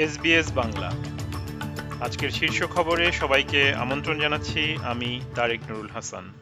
SBS Bangla. আজকের শীর্ষ খবরে সবাইকে আমন্ত্রণ জানাচ্ছি আমি তারেক নুরুল হাসান।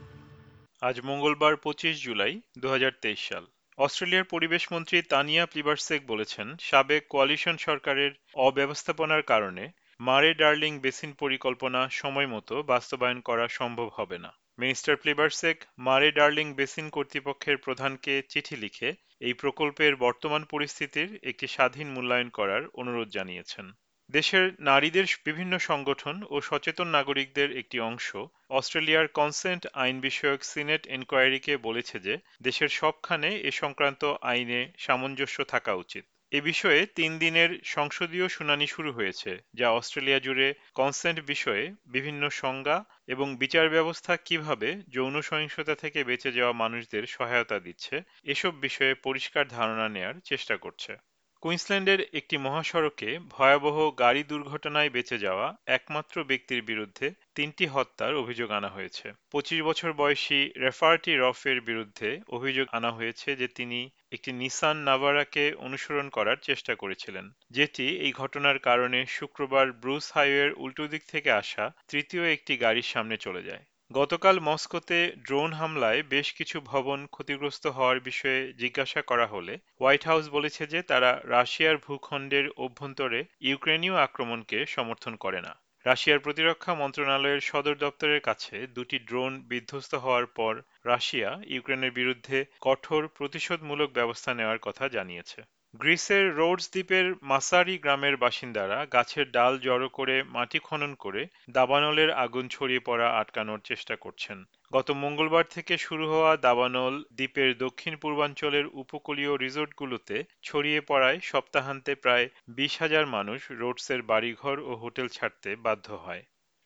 আজ মঙ্গলবার পঁচিশ জুলাই দু সাল। অস্ট্রেলিয়ার পরিবেশ মন্ত্রী তানিয়া প্লিবার্সেক বলেছেন, সাবেক কোয়ালিশন সরকারের অব্যবস্থাপনার কারণে মারে ডার্লিং বেসিন পরিকল্পনা সময় মতো বাস্তবায়ন করা সম্ভব হবে না। মিনিস্টার প্লিবার্সেক মারে ডার্লিং বেসিন কর্তৃপক্ষের প্রধানকে চিঠি লিখে এই প্রকল্পের বর্তমান পরিস্থিতির একটি স্বাধীন মূল্যায়ন করার অনুরোধ জানিয়েছেন। দেশের নারীদের বিভিন্ন সংগঠন ও সচেতন নাগরিকদের একটি অংশ অস্ট্রেলিয়ার কনসেন্ট আইন বিষয়ক সিনেট এনকোয়ারিকে বলেছে যে, দেশের সবখানে এ সংক্রান্ত আইনে সামঞ্জস্য থাকা উচিত। এ বিষয়ে তিন দিনের সংসদীয় শুনানি শুরু হয়েছে, যা অস্ট্রেলিয়া জুড়ে কনসেন্ট বিষয়ে বিভিন্ন সংজ্ঞা এবং বিচার ব্যবস্থা কীভাবে যৌন সহিংসতা থেকে বেঁচে যাওয়া মানুষদের সহায়তা দিচ্ছে, এসব বিষয়ে পরিষ্কার ধারণা নেয়ার চেষ্টা করছে। কুইন্সল্যান্ডের একটি মহাসড়কে ভয়াবহ গাড়ি দুর্ঘটনায় বেঁচে যাওয়া একমাত্র ব্যক্তির বিরুদ্ধে তিনটি হত্যার অভিযোগ আনা হয়েছে। পঁচিশ বছর বয়সী রেফার্টি রফের বিরুদ্ধে অভিযোগ আনা হয়েছে যে তিনি একটি নিসান নাভারাকে অনুসরণ করার চেষ্টা করেছিলেন, যেটি এই ঘটনার কারণে শুক্রবার ব্রুস হাইওয়ের উল্টো দিক থেকে আসা তৃতীয় একটি গাড়ির সামনে চলে যায়। গতকাল মস্কোতে ড্রোন হামলায় বেশ কিছু ভবন ক্ষতিগ্রস্ত হওয়ার বিষয়ে জিজ্ঞাসা করা হলে হোয়াইট হাউস বলেছে যে তারা রাশিয়ার ভূখণ্ডের অভ্যন্তরে ইউক্রেনীয় আক্রমণকে সমর্থন করে না। রাশিয়ার প্রতিরক্ষা মন্ত্রণালয়ের সদর দপ্তরের কাছে দুটি ড্রোন বিধ্বস্ত হওয়ার পর রাশিয়া ইউক্রেনের বিরুদ্ধে কঠোর প্রতিশোধমূলক ব্যবস্থা নেওয়ার কথা জানিয়েছে। গ্রিসের রোডস দ্বীপের মাসারি গ্রামের বাসিন্দারা গাছের ডাল জড়ো করে মাটি খনন করে দাবানলের আগুন ছড়িয়ে পড়া আটকানোর চেষ্টা করছেন। গত মঙ্গলবার থেকে শুরু হওয়া দাবানল দ্বীপের দক্ষিণ পূর্বাঞ্চলের উপকূলীয় রিসোর্টগুলোতে ছড়িয়ে পড়ায় সপ্তাহান্তে প্রায় বিশ হাজার মানুষ রোডসের বাড়িঘর ও হোটেল ছাড়তে বাধ্য হয়।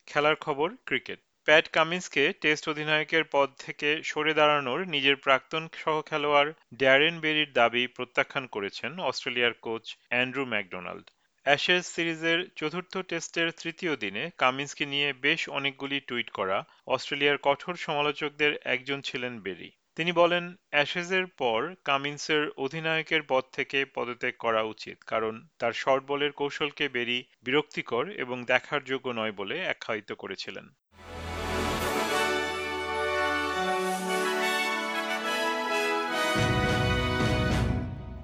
খেলার খবর ক্রিকেট। প্যাট কামিন্সকে টেস্ট অধিনায়কের পদ থেকে সরে দাঁড়ানোর নিজের প্রাক্তন সহ খেলোয়াড় ড্যারেন বেরির দাবি প্রত্যাখ্যান করেছেন অস্ট্রেলিয়ার কোচ অ্যান্ড্রু ম্যাকডোনাল্ড। অ্যাশেজ সিরিজের চতুর্থ টেস্টের তৃতীয় দিনে কামিন্সকে নিয়ে বেশ অনেকগুলি টুইট করা অস্ট্রেলিয়ার কঠোর সমালোচকদের একজন ছিলেন বেরি। তিনি বলেন, অ্যাশেজের পর কামিন্সের অধিনায়কের পদ থেকে পদত্যাগ করা উচিত, কারণ তার শর্ট বলের কৌশলকে বেরি বিরক্তিকর এবং দেখার যোগ্য নয় বলে আখ্যায়িত করেছিলেন।